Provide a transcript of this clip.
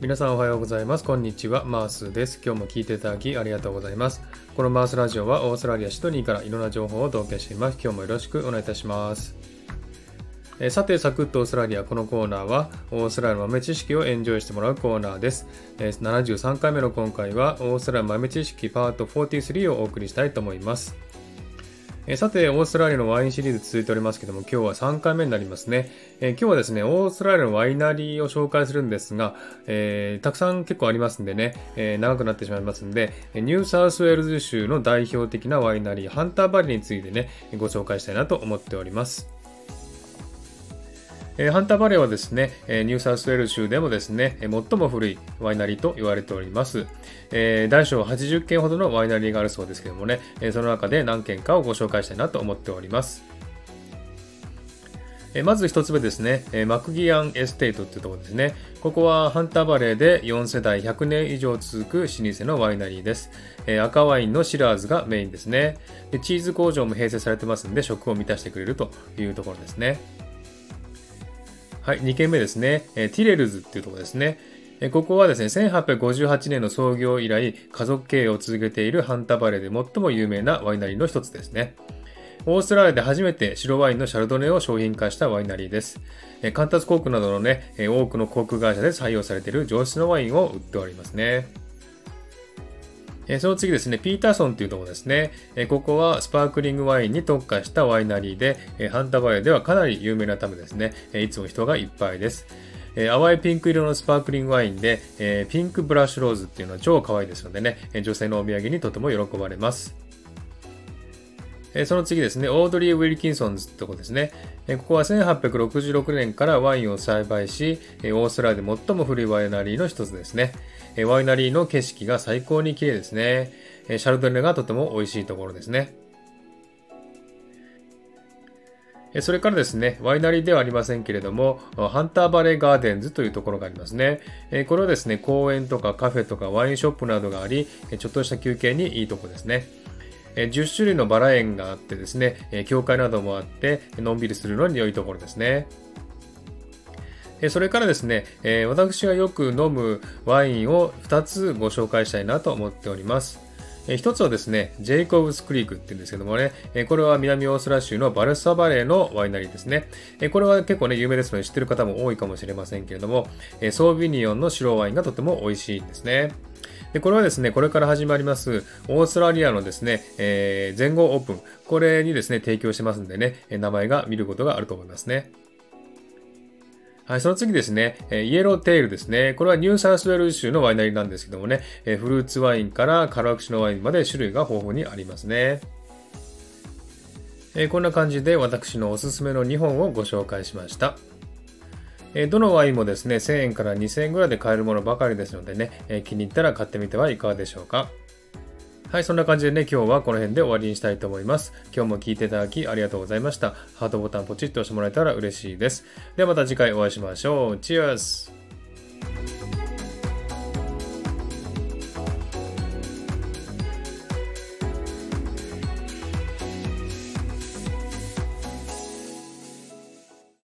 皆さんおはようございます。こんにちは。マースです。今日も聞いていただきありがとうございます。このマースラジオはオーストラリア・シドニーからいろんな情報をお届けしています。今日もよろしくお願いいたします。えさて、サクッとオーストラリア。このコーナーは、オーストラリアの豆知識をエンジョイしてもらうコーナーです。え73回目の今回は、オーストラリア豆知識パート43をお送りしたいと思います。えさて、オーストラリアのワインシリーズ続いておりますけども、今日は3回目になりますね。え今日はですね、オーストラリアのワイナリーを紹介するんですが、えー、たくさん結構ありますんでね、えー、長くなってしまいますんで、ニューサウスウェールズ州の代表的なワイナリー、ハンターバレーについてね、ご紹介したいなと思っております。えハンターバレーはですね、えニューサウスウェールズ州でもですね、最も古いワイナリーと言われております。え大小80件ほどのワイナリーがあるそうですけどもね、えその中で何件かをご紹介したいなと思っております。まず一つ目ですね、マクギガンエステートっていうところですね。ここはハンターバレーで4世代100年以上続く老舗のワイナリーです。赤ワインのシラーズがメインですね。チーズ工場も併設されてますんで食を満たしてくれるというところですね。はい、2軒目ですね。えティレルズっていうところですね。えここはですね、1858年の創業以来、家族経営を続けているハンターバレーで最も有名なワイナリーの一つですね。オーストラリアで初めて白ワインのシャルドネを商品化したワイナリーです。えカンタス航空などのね、多くの航空会社で採用されている上質のワインを売っておりますね。えその次ですね、ピーターソンというところですね。えここはスパークリングワインに特化したワイナリーで、えハンタバイオではかなり有名なためですね、えいつも人がいっぱいです。え淡いピンク色のスパークリングワインで、えピンクブラッシュローズっていうのは超可愛いですのでね、女性のお土産にとても喜ばれます。えその次ですね、オードリー・ウィルキンソンズってとこですね。えここは1866年からワインを栽培し、えオーストラリアで最も古いワイナリーの一つですね。えワイナリーの景色が最高に綺麗ですね。えシャルドネがとても美味しいところですね。それからですね、ワイナリーではありませんけれども、ハンターバレーガーデンズというところがありますね。これはですね、公園とかカフェとかワインショップなどがあり、ちょっとした休憩にいいとこですね。10種類のバラ園があってですね、教会などもあって、のんびりするのに良いところですね。それからですね、私がよく飲むワインを2つご紹介したいなと思っております。一つはですね、ジェイコブスクリークって言うんですけどもね、これは南オーストラリア州のバルサバレーのワイナリーですね。これは結構ね、有名ですので知ってる方も多いかもしれませんけれども、ソービニオンの白ワインがとても美味しいんですね。でこれはですね、これから始まります、オーストラリアのですね、えー、全豪オープン、これにですね、提供してますんでね、名前が見ることがあると思いますね。はい、その次ですね、イエローテイルですね。これはニューサウスウェル州のワイナリーなんですけどもね、フルーツワインから辛口のワインまで種類が豊富にありますね。こんな感じで私のおすすめの2本をご紹介しました。どのワインもですね、1000円から2000円ぐらいで買えるものばかりですのでね、気に入ったら買ってみてはいかがでしょうか。はい、そんな感じでね、今日はこの辺で終わりにしたいと思います。今日も聞いていただきありがとうございました。ハートボタンポチッと押してもらえたら嬉しいです。ではまた次回お会いしましょう。チアーズ